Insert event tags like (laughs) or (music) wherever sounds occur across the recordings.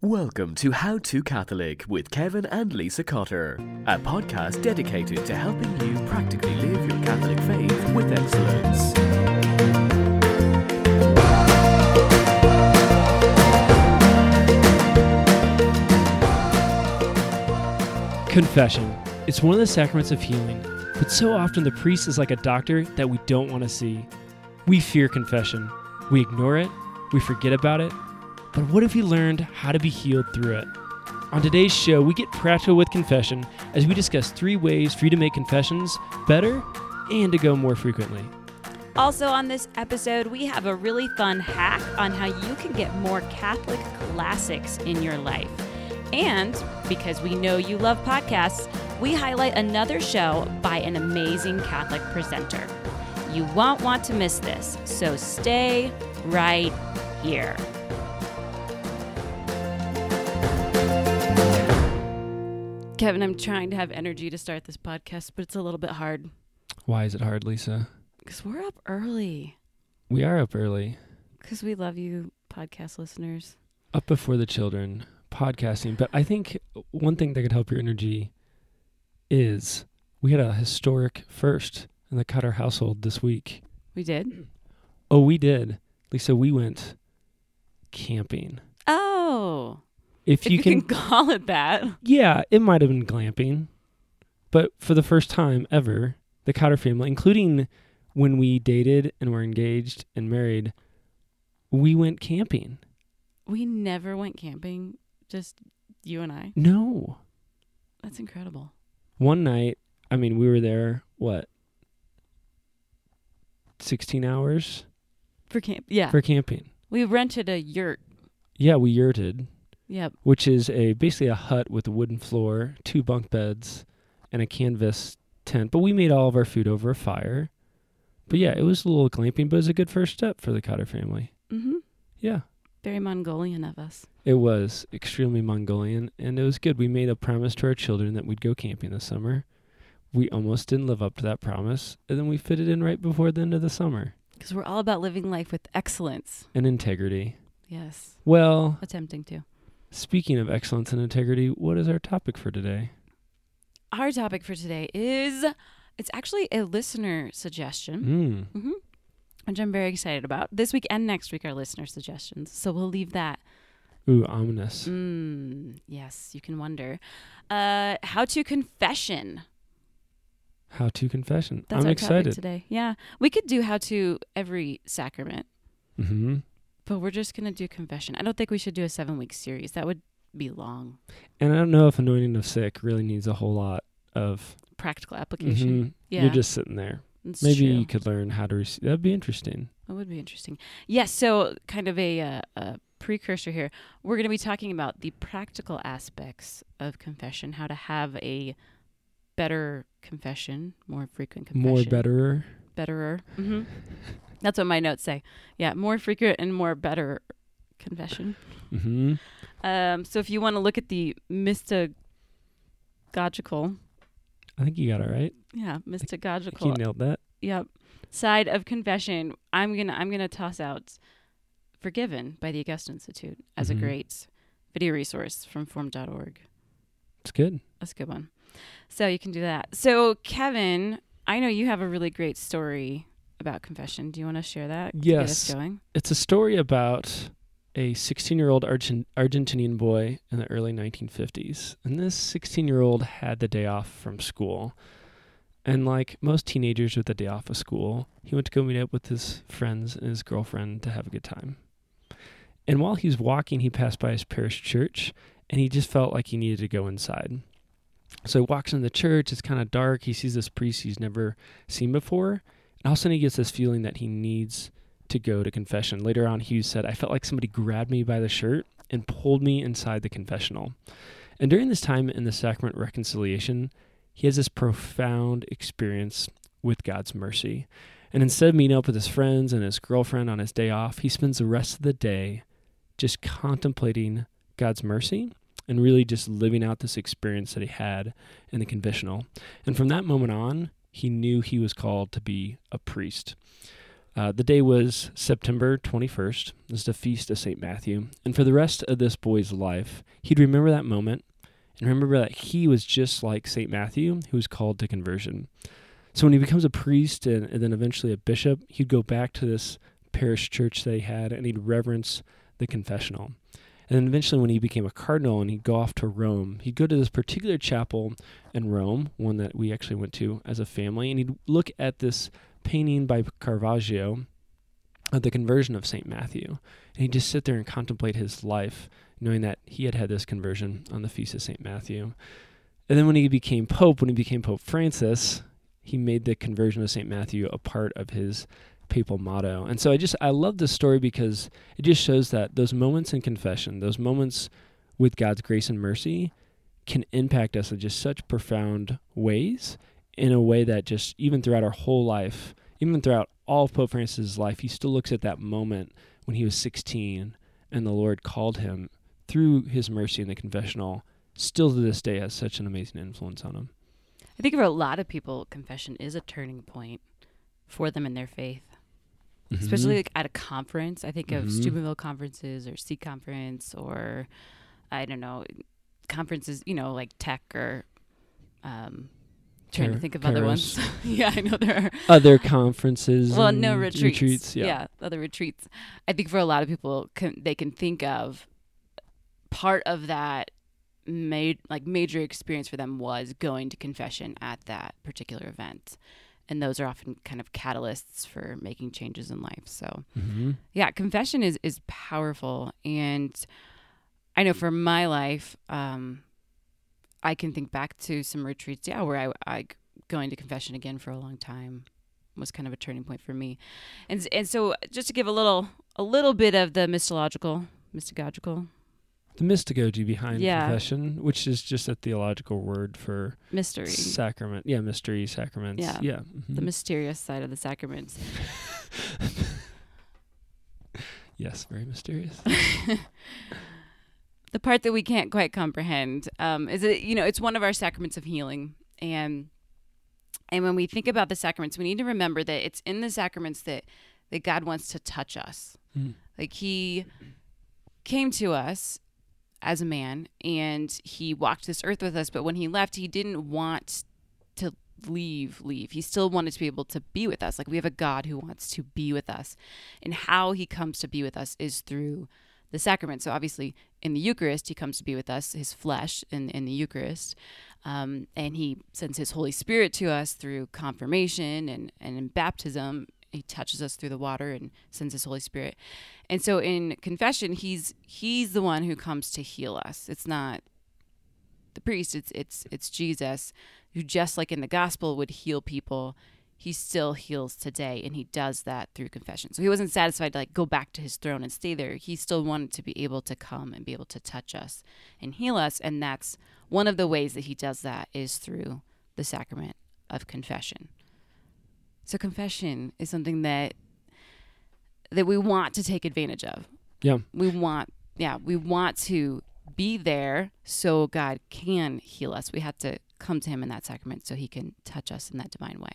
Welcome to How to Catholic with Kevin and Lisa Cotter, a podcast dedicated to helping you practically live your Catholic faith with excellence. Confession. It's one of the sacraments of healing, but so often the priest is like a doctor that we don't want to see. We fear confession. We ignore it. We forget about it. But what if we learned how to be healed through it? On today's show, we get practical with confession as we discuss three ways for you to make confessions better and to go more frequently. Also, on this episode, we have a really fun hack on how you can get more Catholic classics in your life. And because we know you love podcasts, we highlight another show by an amazing Catholic presenter. You won't want to miss this, so stay right here. Kevin, I'm trying to have energy to start this podcast, but it's a little bit hard Why is it hard, Lisa? because we're up early. We are up early, Because we love you, podcast listeners. up before the children, podcasting. But I think one thing that could help your energy is we had a historic first in the Cotter household this week. We did. Oh, we did. Lisa, we went camping. Oh, If, if you, can, (laughs) call it that. yeah, it might have been glamping, but for the first time ever, the Cotter family, including when we dated and were engaged and married, we went camping. We never went camping, just you and I. No, That's incredible. one night. I mean, we were there. What? Sixteen hours For camp, yeah. for camping. we rented a yurt. Yeah, we yurted. Yep. which is a basically a hut with a wooden floor, two bunk beds, and a canvas tent. But we made all of our food over a fire. But yeah, it was a little glamping, but it was a good first step for the Cotter family. Mm-hmm. Yeah, Very Mongolian of us. it was extremely Mongolian, and it was good. We made a promise to our children that we'd go camping this summer. We almost didn't live up to that promise, and then we fit it in right before the end of the summer. Because we're all about living life with excellence. And integrity. Yes. Well, Attempting to. Speaking of excellence and integrity, what is our topic for today? Our topic for today is it's actually a listener suggestion, Mm. hmm which I'm very excited about. This week and next week are listener suggestions. So we'll leave that Ooh, ominous. Mm, yes, you can wonder. Uh, how to confession. How to confession. That's I'm our excited. topic today. Yeah, we could do how to every sacrament, hmm but we're just gonna do confession. I don't think we should do a seven week series. That would be long. And I don't know if anointing of sick really needs a whole lot of. Practical application. Mhm. Yeah, You're just sitting there. It's Maybe true. you could learn how to receive. That'd be interesting. That would be interesting. Yes. so, kind of a, uh, a precursor here. We're going to be talking about the practical aspects of confession, how to have a better confession, more frequent confession. More betterer. betterer. hmm That's what my notes say. Yeah, more frequent and more better confession. hmm Um, so if you want to look at the mystagogical, I think you got it right. yeah, think you nailed that. yep, side of confession, I'm gonna I'm gonna toss out "Forgiven" by the Augustine Institute as Mhm. a great video resource from Formed.org. It's good. That's a good one. So you can do that. So Kevin, I know you have a really great story about confession. Do you want to share that? to Get us Yes. going. It's a story about a 16 year old Argent- Argentinian boy in the early 1950s. And this 16 year old had the day off from school. And like most teenagers with the day off of school, he went to go meet up with his friends and his girlfriend to have a good time. And while he was walking, he passed by his parish church and he just felt like he needed to go inside. So he walks in the church, it's kind of dark. He sees this priest he's never seen before. And all of a sudden, he gets this feeling that he needs to go to confession. Later on, Hughes said, I felt like somebody grabbed me by the shirt and pulled me inside the confessional. And during this time in the sacrament reconciliation, he has this profound experience with God's mercy. And instead of meeting up with his friends and his girlfriend on his day off, he spends the rest of the day just contemplating God's mercy and really just living out this experience that he had in the confessional. And from that moment on, he knew he was called to be a priest. Uh, the day was September 21st. This is the feast of St. Matthew. And for the rest of this boy's life, he'd remember that moment and remember that he was just like St. Matthew, who was called to conversion. So when he becomes a priest and, and then eventually a bishop, he'd go back to this parish church he had and he'd reverence the confessional. And then eventually, when he became a cardinal and he'd go off to Rome, he'd go to this particular chapel in Rome, one that we actually went to as a family, and he'd look at this painting by Caravaggio of the conversion of St. Matthew. And he'd just sit there and contemplate his life, knowing that he had had this conversion on the feast of St. Matthew. And then when he became Pope, when he became Pope Francis, he made the conversion of St. Matthew a part of his papal motto. And so I just I love this story because it just shows that those moments in confession, those moments with God's grace and mercy can impact us in just such profound ways in a way that just even throughout our whole life, even throughout all of Pope Francis' life, he still looks at that moment when he was 16 and the Lord called him through his mercy in the confessional, still to this day has such an amazing influence on him. I think for a lot of people, confession is a turning point for them in their faith mm-hmm. especially like at a conference. I think mm-hmm. of Steubenville conferences or C conference or I don't know conferences. You know, like tech or um, trying Car- to think of other ones. (laughs) yeah, I know there are other conferences. Well, no retreats. retreats yeah. yeah. other retreats. I think for a lot of people, can, they can think of part of that made like major experience for them was going to confession at that particular event and those are often kind of catalysts for making changes in life. So, mm-hmm. yeah, confession is is powerful, and I know for my life, um, I can think back to some retreats, yeah, where I, I going to confession again for a long time was kind of a turning point for me, and and so just to give a little a little bit of the mystological mystagogical the mystagogy behind yeah. confession, which is just a theological word for mystery, sacrament. Yeah, mystery, sacraments. Yeah, yeah. Mm-hmm. the mysterious side of the sacraments. (laughs) yes, very mysterious. (laughs) the part that we can't quite comprehend um, is it. You know, it's one of our sacraments of healing, and and when we think about the sacraments, we need to remember that it's in the sacraments that that God wants to touch us. Mm. Like He came to us as a man and he walked this earth with us but when he left he didn't want to leave leave. He still wanted to be able to be with us. Like we have a god who wants to be with us and how he comes to be with us is through the sacrament. So obviously in the eucharist he comes to be with us his flesh in, in the eucharist um, and he sends his holy spirit to us through confirmation and, and in baptism he touches us through the water and sends his holy spirit. And so in confession he's he's the one who comes to heal us. It's not the priest it's it's it's jesus who just like in the gospel would heal people he still heals today and he does that through confession. So he wasn't satisfied to like go back to his throne and stay there. He still wanted to be able to come and be able to touch us and heal us and that's one of the ways that he does that is through the sacrament of confession so confession is something that that we want to take advantage of. Yeah. We want yeah, we want to be there so God can heal us. We have to come to him in that sacrament so he can touch us in that divine way.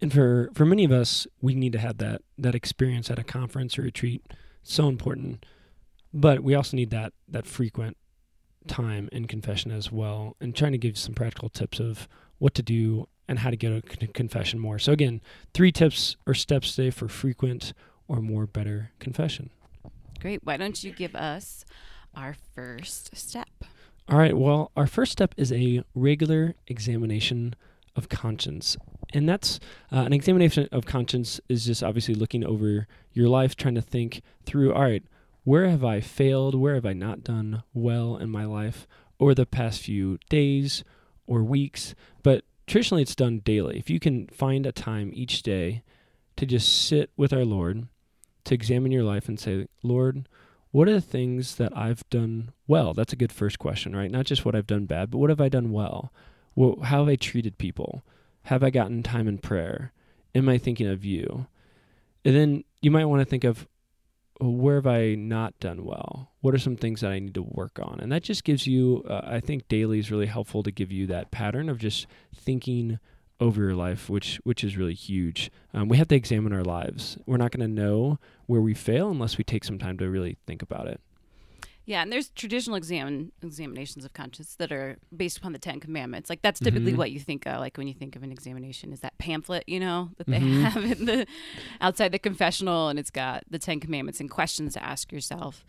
And for for many of us, we need to have that that experience at a conference or retreat. So important. But we also need that that frequent time in confession as well and trying to give some practical tips of what to do and how to get a confession more. So, again, three tips or steps today for frequent or more better confession. Great. Why don't you give us our first step? All right. Well, our first step is a regular examination of conscience. And that's uh, an examination of conscience is just obviously looking over your life, trying to think through, all right, where have I failed? Where have I not done well in my life over the past few days or weeks? But traditionally it's done daily. If you can find a time each day to just sit with our Lord, to examine your life and say, Lord, what are the things that I've done well? That's a good first question, right? Not just what I've done bad, but what have I done well? well how have I treated people? Have I gotten time in prayer? Am I thinking of you? And then you might want to think of where have I not done well? What are some things that I need to work on? And that just gives you, uh, I think daily is really helpful to give you that pattern of just thinking over your life, which which is really huge. Um, we have to examine our lives. We're not going to know where we fail unless we take some time to really think about it. Yeah, and there's traditional exam examinations of conscience that are based upon the Ten Commandments. Like that's typically Mhm. what you think of, like when you think of an examination, is that pamphlet, you know, that they Mhm. have in the outside the confessional, and it's got the Ten Commandments and questions to ask yourself.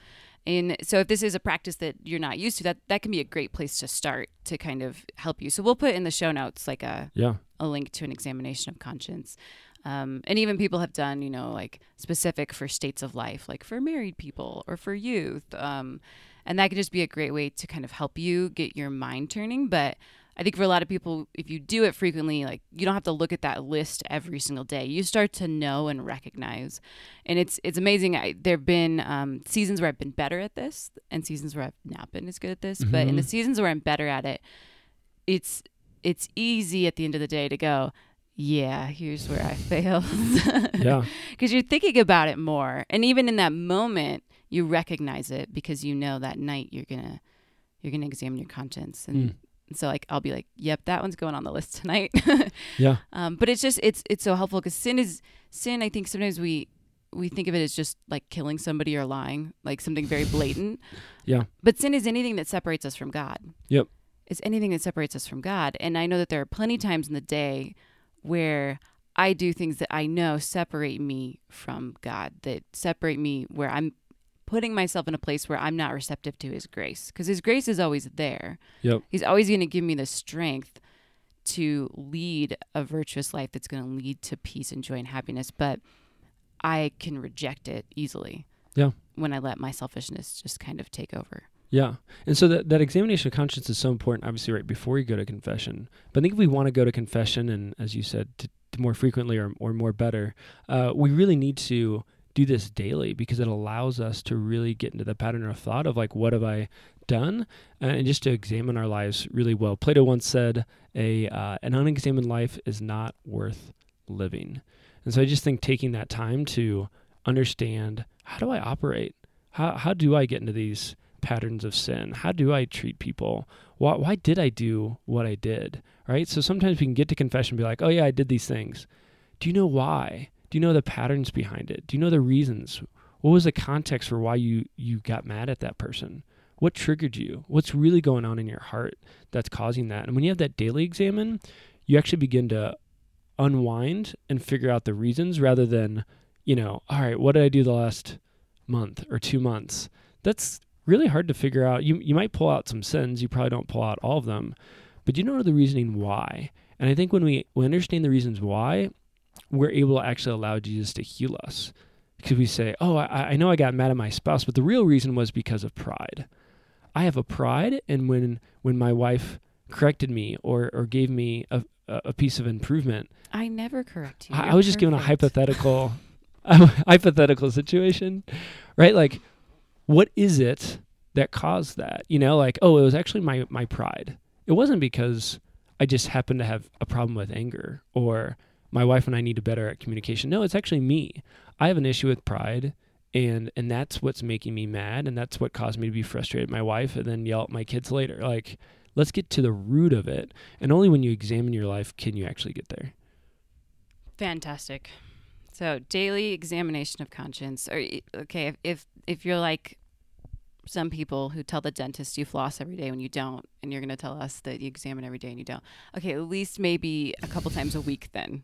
And so, if this is a practice that you're not used to, that that can be a great place to start to kind of help you. So we'll put in the show notes like a Yeah. a link to an examination of conscience. Um, and even people have done, you know, like specific for states of life, like for married people or for youth. Um, and that could just be a great way to kind of help you get your mind turning. But I think for a lot of people, if you do it frequently, like you don't have to look at that list every single day. You start to know and recognize, and it's it's amazing. I, there've been um, seasons where I've been better at this, and seasons where I've not been as good at this. But in the Mhm. seasons where I'm better at it, it's it's easy at the end of the day to go, yeah, here's where I (laughs) failed. Yeah. (laughs) Because you're thinking about it more. And even in that moment, you recognize it because you know that night you're gonna you're gonna examine your conscience. And Mm. so like I'll be like, Yep, that one's going on the list tonight. (laughs) Yeah. um, but it's just it's it's so helpful because sin is sin, I think sometimes we we think of it as just like killing somebody or lying, like something very blatant. Yeah. But sin is anything that separates us from God. Yep. It's anything that separates us from God. And I know that there are plenty of times in the day where I do things that I know separate me from God, that separate me where I'm putting myself in a place where I'm not receptive to His grace. Because His grace is always there. Yep. He's always going to give me the strength to lead a virtuous life that's going to lead to peace and joy and happiness. But I can reject it easily. Yeah. When I let my selfishness just kind of take over. Yeah. And so that, that examination of conscience is so important, obviously, right before you go to confession. But I think if we want to go to confession, and as you said, to, to more frequently or, or more better, uh, we really need to do this daily because it allows us to really get into the pattern of thought of like, what have I done? Uh, and just to examine our lives really well. Plato once said, a uh, an unexamined life is not worth living. And so I just think taking that time to understand how do I operate? How, how do I get into these patterns of sin? How do I treat people? Why, why did I do what I did? Right? So sometimes we can get to confession and be like, oh, yeah, I did these things. Do you know why? Do you know the patterns behind it? Do you know the reasons? What was the context for why you, you got mad at that person? What triggered you? What's really going on in your heart that's causing that? And when you have that daily examine, you actually begin to unwind and figure out the reasons rather than, you know, all right, what did I do the last month or two months? That's really hard to figure out. You you might pull out some sins, you probably don't pull out all of them, but you don't know the reasoning why. And I think when we, we understand the reasons why, we're able to actually allow Jesus to heal us. Because we say, Oh, I, I know I got mad at my spouse, but the real reason was because of pride. I have a pride and when when my wife corrected me or, or gave me a, a a piece of improvement, I never correct you. I, I was just given a perfect. hypothetical (laughs) hypothetical situation, right? Like, what is it that caused that? You know, like, oh, it was actually my my pride. It wasn't because I just happened to have a problem with anger or my wife and I need to better at communication. No, it's actually me. I have an issue with pride and and that's what's making me mad and that's what caused me to be frustrated at my wife and then yell at my kids later. Like, let's get to the root of it. And only when you examine your life can you actually get there. Fantastic. So daily examination of conscience. Or okay, if if, if you're like some people who tell the dentist you floss every day when you don't, and you're going to tell us that you examine every day and you don't. Okay, at least maybe a couple times a week then.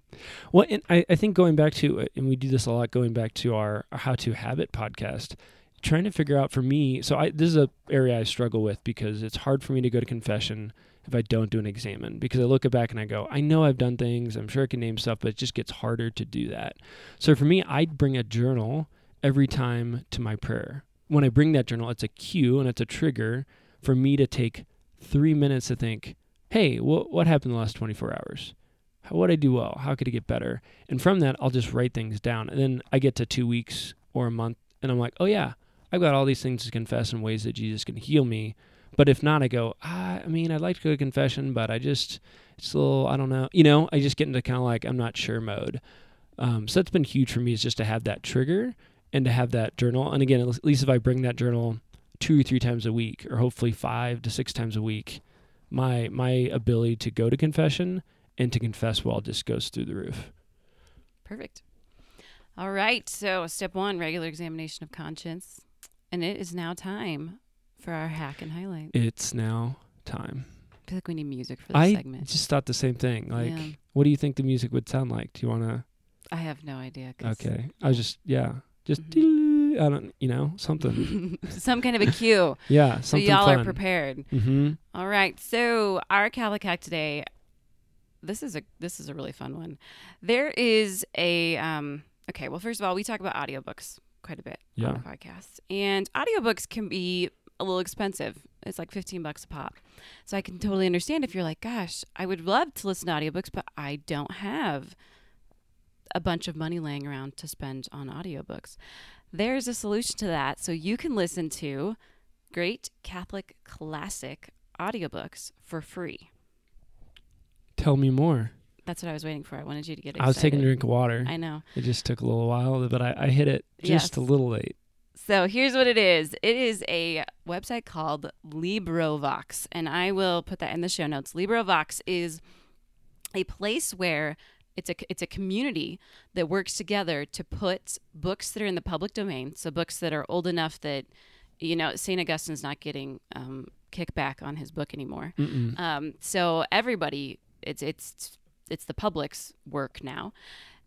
Well, and I, I think going back to, uh, and we do this a lot, going back to our, our How to Habit podcast, trying to figure out for me. So I, this is a area I struggle with because it's hard for me to go to confession if I don't do an examine because I look back and I go, I know I've done things, I'm sure I can name stuff, but it just gets harder to do that. So for me, I'd bring a journal every time to my prayer. When I bring that journal, it's a cue and it's a trigger for me to take three minutes to think, hey, wh- what happened the last 24 hours? How, what did I do well? How could it get better? And from that, I'll just write things down. And then I get to two weeks or a month, and I'm like, oh, yeah, I've got all these things to confess and ways that Jesus can heal me. But if not, I go, ah, I mean, I'd like to go to confession, but I just, it's a little, I don't know. You know, I just get into kind of like, I'm not sure mode. Um, so that's been huge for me is just to have that trigger and to have that journal. And again, at least if I bring that journal two or three times a week, or hopefully five to six times a week, my my ability to go to confession and to confess well just goes through the roof. Perfect. All right. So, step one regular examination of conscience. And it is now time for our hack and highlight. It's now time. I feel like we need music for this segment. I segment. just thought the same thing. Like, Yeah. what do you think the music would sound like? Do you want to? I have no idea. Okay. I was just, yeah, just, Mhm. I don't, you know, something. (laughs) Some kind of a cue. Yeah, so, y'all fun. are prepared. Mm-hmm. All right. So our Catholic hack today. This is a this is a really fun one. There is a um okay, well first of all, we talk about audiobooks quite a bit Yeah. on the podcast. And audiobooks can be a little expensive. It's like 15 bucks a pop. So I can totally understand if you're like, gosh, I would love to listen to audiobooks, but I don't have a bunch of money laying around to spend on audiobooks. There's a solution to that. So you can listen to great Catholic classic audiobooks for free. Tell me more. That's what I was waiting for. I wanted you to get excited. I was taking a drink of water. I know. It just took a little while, but I, I hit it just Yes. a little late. So here's what it is. It is a website called LibriVox, and I will put that in the show notes. LibriVox is a place where it's a it's a community that works together to put books that are in the public domain, so books that are old enough that you know Saint Augustine's not getting um, kickback on his book anymore. Um, so everybody, it's it's it's the public's work now.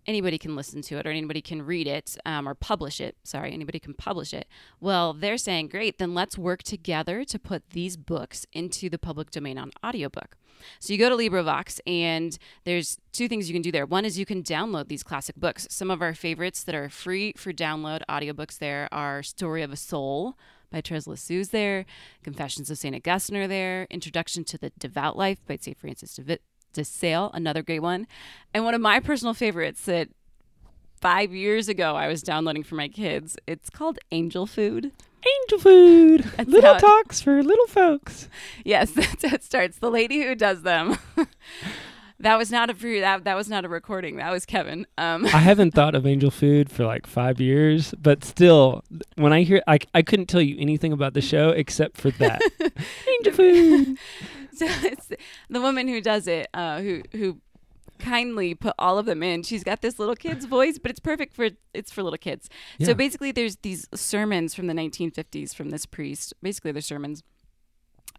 Anybody can listen to it, or anybody can read it, um, or publish it. Sorry, anybody can publish it. Well, they're saying, great, then let's work together to put these books into the public domain on audiobook. So you go to LibriVox, and there's two things you can do there. One is you can download these classic books. Some of our favorites that are free for download audiobooks there are Story of a Soul by Therese Lisieux there, Confessions of St. Augustine are there, Introduction to the Devout Life by St. Francis de, De Sales, another great one. And one of my personal favorites that five years ago I was downloading for my kids, it's called Angel Food. Angel food. That's little it- talks for little folks. Yes, (laughs) that's how it starts. The lady who does them. (laughs) that was not a that that was not a recording. That was Kevin. Um, I (laughs) haven't thought of angel food for like five years, but still, when I hear, I, I couldn't tell you anything about the show except for that. angel food. (laughs) so it's the woman who does it, uh, who who kindly put all of them in. She's got this little kid's voice, but it's perfect for it's for little kids. Yeah. So basically, there's these sermons from the 1950s from this priest. Basically, they're sermons,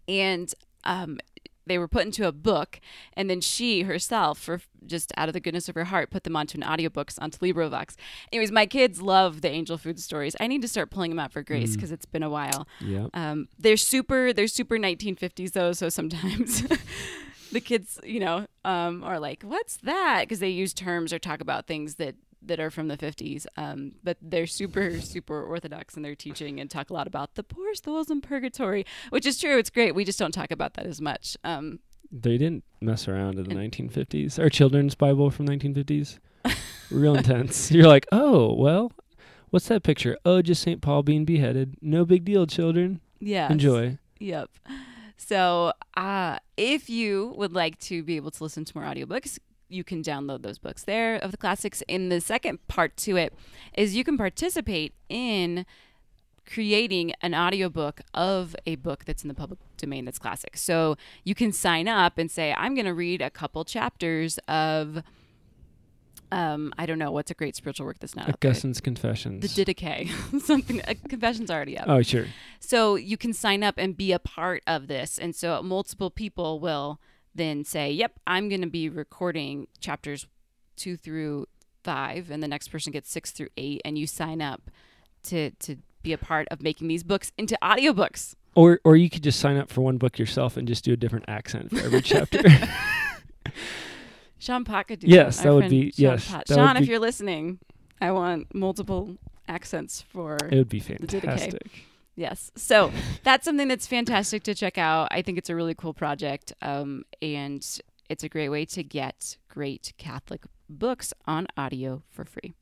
and um, they were put into a book, and then she herself, for just out of the goodness of her heart, put them onto an audiobooks onto LibriVox. Anyways, my kids love the angel food stories. I need to start pulling them out for Grace Mm. because it's been a while. Yeah. Um, they're super. They're super 1950s though. So sometimes (laughs) the kids, you know, um, are like, "What's that?" Because they use terms or talk about things that that are from the 50s. Um, but they're super super orthodox in their teaching and talk a lot about the poor souls in purgatory, which is true. It's great. We just don't talk about that as much. Um, They didn't mess around in the 1950s. Our children's Bible from 1950s. Real intense. (laughs) You're like, oh, well, what's that picture? Oh, just St. Paul being beheaded. No big deal, children. yeah. Enjoy. Yep. So, uh, if you would like to be able to listen to more audiobooks, you can download those books there of the classics. And the second part to it is you can participate in creating an audiobook of a book that's in the public domain that's classic. So you can sign up and say, I'm going to read a couple chapters of, um, I don't know, what's a great spiritual work that's not? Augustine's Confessions. The Didache. (laughs) Something, uh, Confession's already up. oh, sure. So you can sign up and be a part of this. And so multiple people will then say, Yep, I'm going to be recording chapters two through five, and the next person gets six through eight, and you sign up to, to be a part of making these books into audiobooks. Or, or you could just sign up for one book yourself and just do a different accent for every chapter. (laughs) (laughs) Sean Pot could do Yes, that would be- Sean yes, Pot. Sean, if be- you're listening, I want multiple accents for it would be fantastic. Yes. So that's something that's fantastic to check out. I think it's a really cool project. Um, and it's a great way to get great Catholic books on audio for free.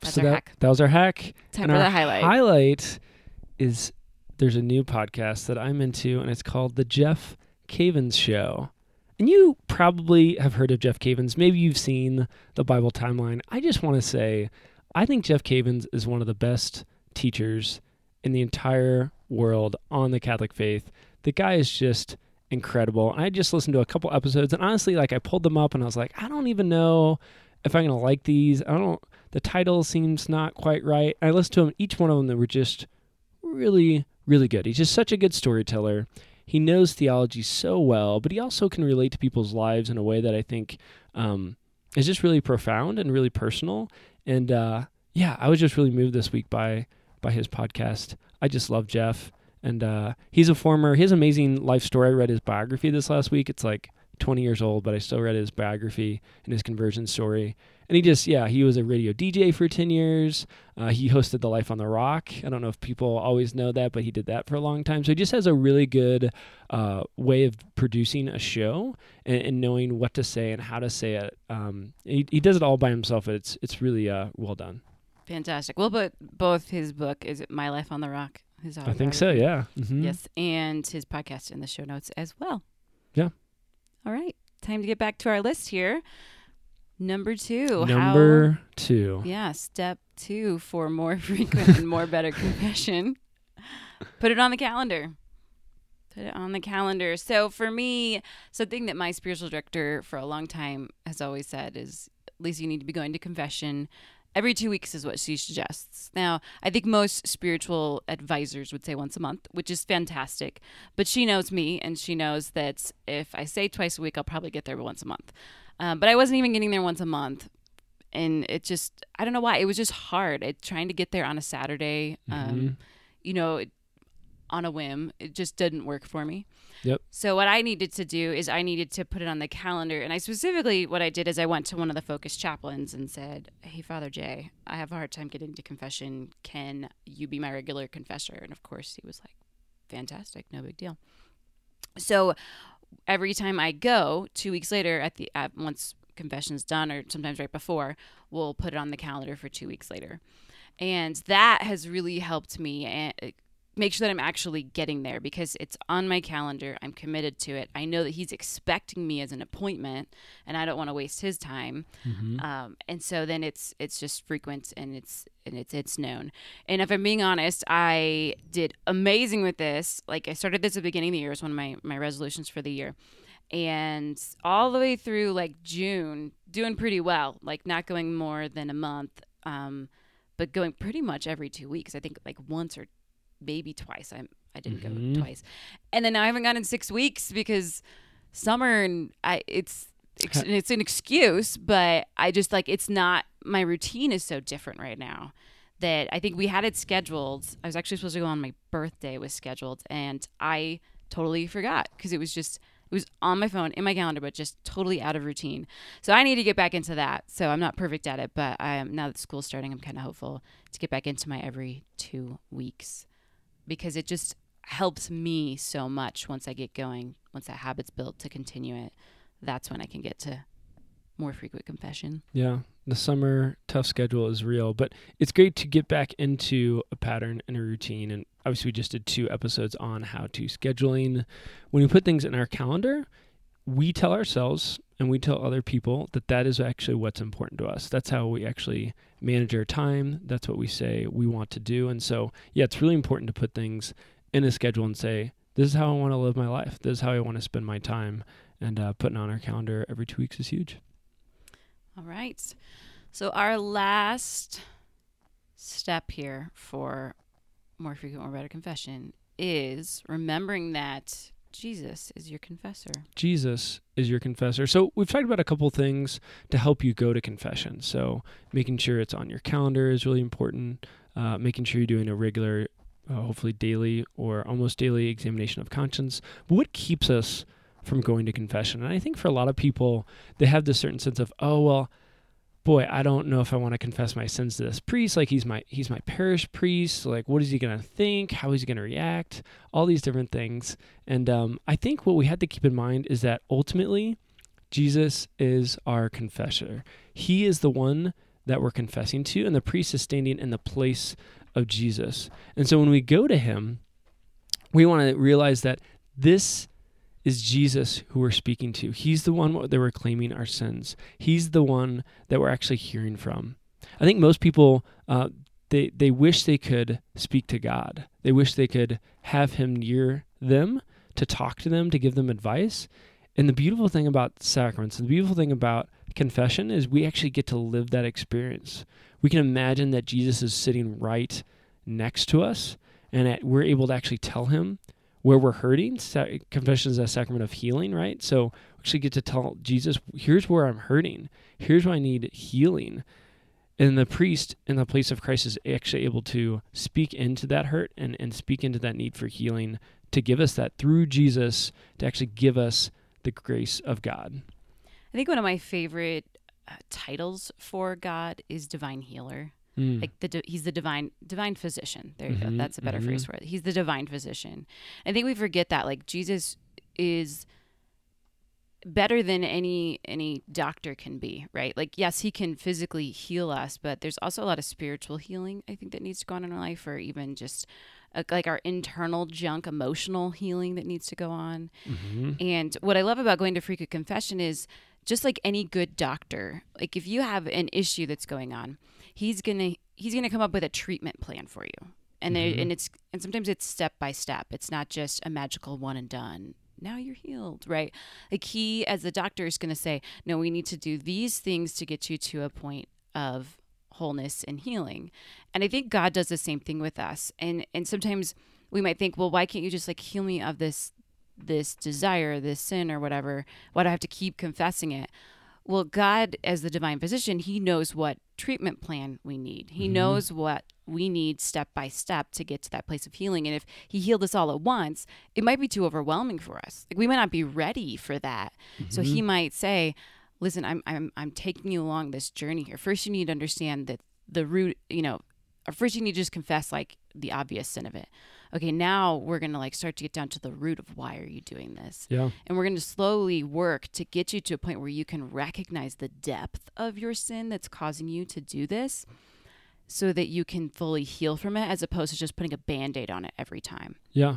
That's so our that, hack. that was our hack. Time and for our the highlight. highlight is there's a new podcast that I'm into, and it's called The Jeff Cavins Show. And you probably have heard of Jeff Cavins. Maybe you've seen the Bible timeline. I just want to say, I think Jeff Cavins is one of the best teachers in the entire world on the Catholic faith. The guy is just incredible. I just listened to a couple episodes, and honestly, like I pulled them up, and I was like, I don't even know if I'm gonna like these. I don't. The title seems not quite right. I listened to them, each one of them. They were just really, really good. He's just such a good storyteller. He knows theology so well, but he also can relate to people's lives in a way that I think um, is just really profound and really personal. And uh, yeah, I was just really moved this week by by his podcast. I just love Jeff, and uh, he's a former. Has amazing life story. I read his biography this last week. It's like 20 years old, but I still read his biography and his conversion story. And he just, yeah, he was a radio DJ for 10 years. Uh, he hosted The Life on the Rock. I don't know if people always know that, but he did that for a long time. So he just has a really good uh, way of producing a show and, and, knowing what to say and how to say it. Um, he, he does it all by himself. It's, it's really uh, well done. Fantastic. Well, but both his book, is it My Life on the Rock? His author. I think so, yeah. Mm-hmm. Yes, and his podcast in the show notes as well. Yeah. All right. Time to get back to our list here. Number two. Number how, two. Yeah, step two for more (laughs) frequent and more better confession. Put it on the calendar. Put it on the calendar. So for me, something that my spiritual director for a long time has always said is, Lisa, you need to be going to confession Every two weeks is what she suggests. Now, I think most spiritual advisors would say once a month, which is fantastic. But she knows me, and she knows that if I say twice a week, I'll probably get there once a month. Um, but I wasn't even getting there once a month. And it just, I don't know why. It was just hard. It, trying to get there on a Saturday, um, mm-hmm. you know, on a whim, it just didn't work for me. Yep. So what I needed to do is I needed to put it on the calendar, and I specifically what I did is I went to one of the focus chaplains and said, "Hey, Father Jay, I have a hard time getting to confession. Can you be my regular confessor?" And of course, he was like, "Fantastic, no big deal." So every time I go, two weeks later, at the at once confession's done, or sometimes right before, we'll put it on the calendar for two weeks later and that has really helped me eh, make sure that I'm actually getting there because it's on my calendar. I'm committed to it. I know that he's expecting me as an appointment, and I don't want to waste his time. Mm-hmm. Um, and so then it's it's just frequent and it's and it's it's known. And if I'm being honest, I did amazing with this. Like I started this at the beginning of the year. It's one of my my resolutions for the year. And all the way through like June, doing pretty well. Like not going more than a month. Um, but going pretty much every two weeks. I think like once or maybe twice. I I didn't mm-hmm. go twice, and then I haven't gone in six weeks because summer and I it's (laughs) it's an excuse, but I just like it's not my routine is so different right now that I think we had it scheduled. I was actually supposed to go on my birthday was scheduled, and I totally forgot because it was just it was on my phone in my calendar, but just totally out of routine. So I need to get back into that. So I'm not perfect at it, but I am now that school's starting. I'm kind of hopeful to get back into my every two weeks because it just helps me so much once I get going, once that habit's built to continue it. That's when I can get to more frequent confession. Yeah. The summer tough schedule is real, but it's great to get back into a pattern and a routine. And obviously, we just did two episodes on how to scheduling. When we put things in our calendar, we tell ourselves and we tell other people that that is actually what's important to us. That's how we actually manage our time. That's what we say we want to do. And so, yeah, it's really important to put things in a schedule and say, this is how I want to live my life. This is how I want to spend my time. And uh, putting on our calendar every two weeks is huge. All right. So, our last step here for more frequent or better confession is remembering that Jesus is your confessor. Jesus is your confessor. So we've talked about a couple things to help you go to confession. So making sure it's on your calendar is really important. Uh, making sure you're doing a regular, uh, hopefully daily or almost daily examination of conscience. But what keeps us from going to confession? And I think for a lot of people, they have this certain sense of, oh well, boy, I don't know if I want to confess my sins to this priest. Like he's my he's my parish priest. Like what is he gonna think? How is he gonna react? All these different things. And um, I think what we had to keep in mind is that ultimately, Jesus is our confessor. He is the one that we're confessing to, and the priest is standing in the place of Jesus. And so when we go to him, we want to realize that this is Jesus who we're speaking to. He's the one that we're claiming our sins. He's the one that we're actually hearing from. I think most people uh, they they wish they could speak to God. They wish they could have Him near them to talk to them, to give them advice. And the beautiful thing about sacraments, the beautiful thing about confession is we actually get to live that experience. We can imagine that Jesus is sitting right next to us and that we're able to actually tell him where we're hurting. confession is a sacrament of healing, right? So we actually get to tell Jesus, here's where I'm hurting. Here's where I need healing. And the priest in the place of Christ is actually able to speak into that hurt and, and speak into that need for healing to give us that through Jesus to actually give us the grace of God. I think one of my favorite uh, titles for God is divine healer. Mm. Like the he's the divine divine physician. There you mm-hmm, go. That's a better mm-hmm. phrase for it. He's the divine physician. I think we forget that like Jesus is better than any any doctor can be, right? Like yes, he can physically heal us, but there's also a lot of spiritual healing I think that needs to go on in our life or even just uh, like our internal junk emotional healing that needs to go on. Mm-hmm. And what I love about going to Frequent Confession is just like any good doctor, like if you have an issue that's going on, he's gonna he's gonna come up with a treatment plan for you. And mm-hmm. there, and it's and sometimes it's step by step. It's not just a magical one and done. Now you're healed, right? Like he, as the doctor, is gonna say, no, we need to do these things to get you to a point of wholeness and healing. And I think God does the same thing with us. And and sometimes we might think, well, why can't you just like heal me of this this desire, this sin or whatever? Why do I have to keep confessing it? Well, God, as the divine physician, He knows what treatment plan we need. He mm-hmm. knows what we need step by step to get to that place of healing. And if He healed us all at once, it might be too overwhelming for us. Like we might not be ready for that. Mm-hmm. So He might say, "Listen, I'm I'm I'm taking you along this journey here. First, you need to understand that the root, you know, first you need to just confess like the obvious sin of it okay, now we're going to like start to get down to the root of why are you doing this? Yeah. And we're going to slowly work to get you to a point where you can recognize the depth of your sin that's causing you to do this so that you can fully heal from it as opposed to just putting a band-aid on it every time. Yeah.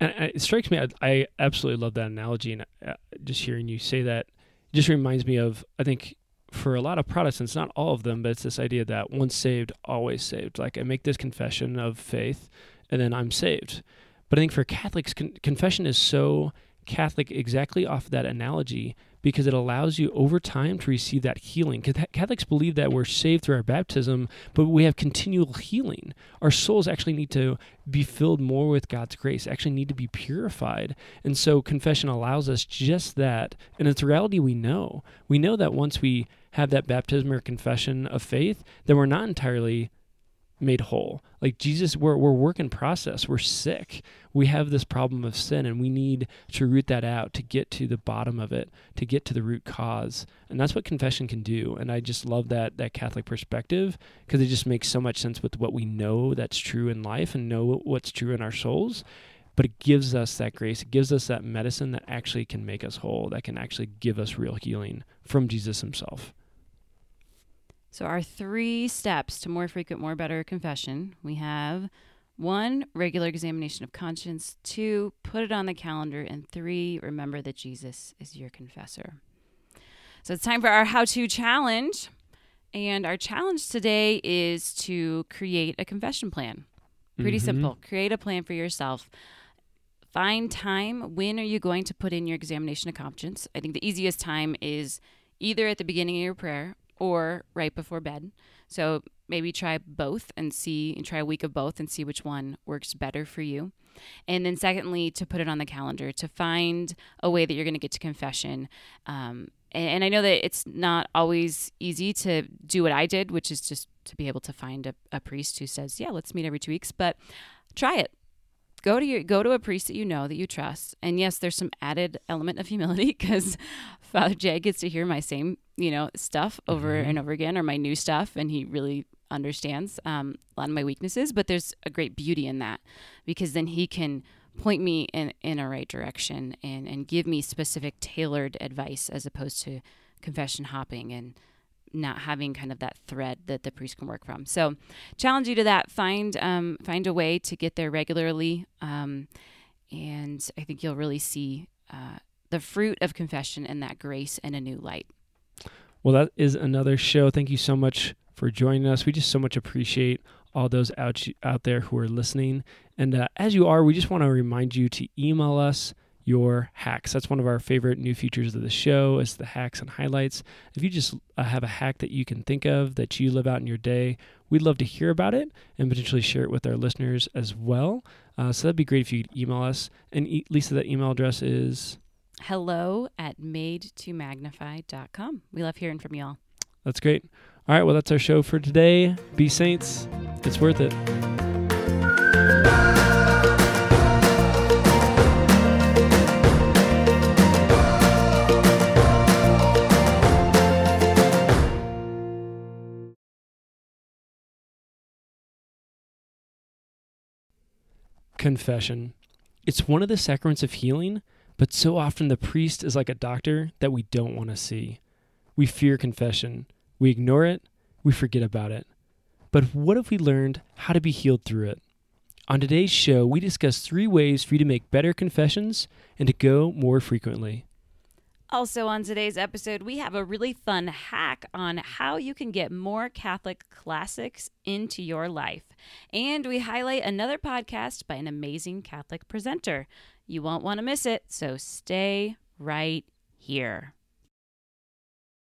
And it strikes me, I, I absolutely love that analogy. And uh, just hearing you say that just reminds me of, I think, for a lot of Protestants, not all of them, but it's this idea that once saved, always saved. Like I make this confession of faith and then I'm saved. But I think for Catholics, con- confession is so Catholic exactly off that analogy because it allows you over time to receive that healing. Catholics believe that we're saved through our baptism, but we have continual healing. Our souls actually need to be filled more with God's grace, actually need to be purified. And so confession allows us just that. And it's a reality we know. We know that once we have that baptism or confession of faith, then we're not entirely made whole. Like Jesus, we're, we're work in process. We're sick. We have this problem of sin, and we need to root that out to get to the bottom of it, to get to the root cause. And that's what confession can do. And I just love that that Catholic perspective because it just makes so much sense with what we know that's true in life and know what's true in our souls. But it gives us that grace. It gives us that medicine that actually can make us whole, that can actually give us real healing from Jesus Himself. So, our three steps to more frequent, more better confession we have one, regular examination of conscience, two, put it on the calendar, and three, remember that Jesus is your confessor. So, it's time for our how to challenge. And our challenge today is to create a confession plan. Pretty mm-hmm. simple. Create a plan for yourself. Find time. When are you going to put in your examination of conscience? I think the easiest time is either at the beginning of your prayer or right before bed. So maybe try both and see and try a week of both and see which one works better for you. And then, secondly, to put it on the calendar to find a way that you're going to get to confession. Um, and, and, I know that it's not always easy to do what I did, which is just to be able to find a, a priest who says, "Yeah, let's meet every two weeks." But try it go to your go to a priest that you know that you trust and yes there's some added element of humility (laughs) because father jay gets to hear my same you know stuff over mm-hmm. and over again or my new stuff and he really understands um, a lot of my weaknesses but there's a great beauty in that because then he can point me in, in a right direction and, and give me specific tailored advice as opposed to confession hopping and not having kind of that thread that the priest can work from. So, challenge you to that. Find um, find a way to get there regularly, um, and I think you'll really see uh, the fruit of confession and that grace in a new light. Well, that is another show. Thank you so much for joining us. We just so much appreciate all those out out there who are listening. And uh, as you are, we just want to remind you to email us your hacks. That's one of our favorite new features of the show is the hacks and highlights. If you just uh, have a hack that you can think of that you live out in your day, we'd love to hear about it and potentially share it with our listeners as well. Uh, so that'd be great if you could email us. And e- Lisa, that email address is hello at made2magnify.com. We love hearing from y'all. That's great. All right, well, that's our show for today. Be saints. It's worth it. Confession. It's one of the sacraments of healing, but so often the priest is like a doctor that we don't want to see. We fear confession. We ignore it. We forget about it. But what if we learned how to be healed through it? On today's show, we discuss three ways for you to make better confessions and to go more frequently. Also, on today's episode, we have a really fun hack on how you can get more Catholic classics into your life. And we highlight another podcast by an amazing Catholic presenter. You won't want to miss it, so stay right here.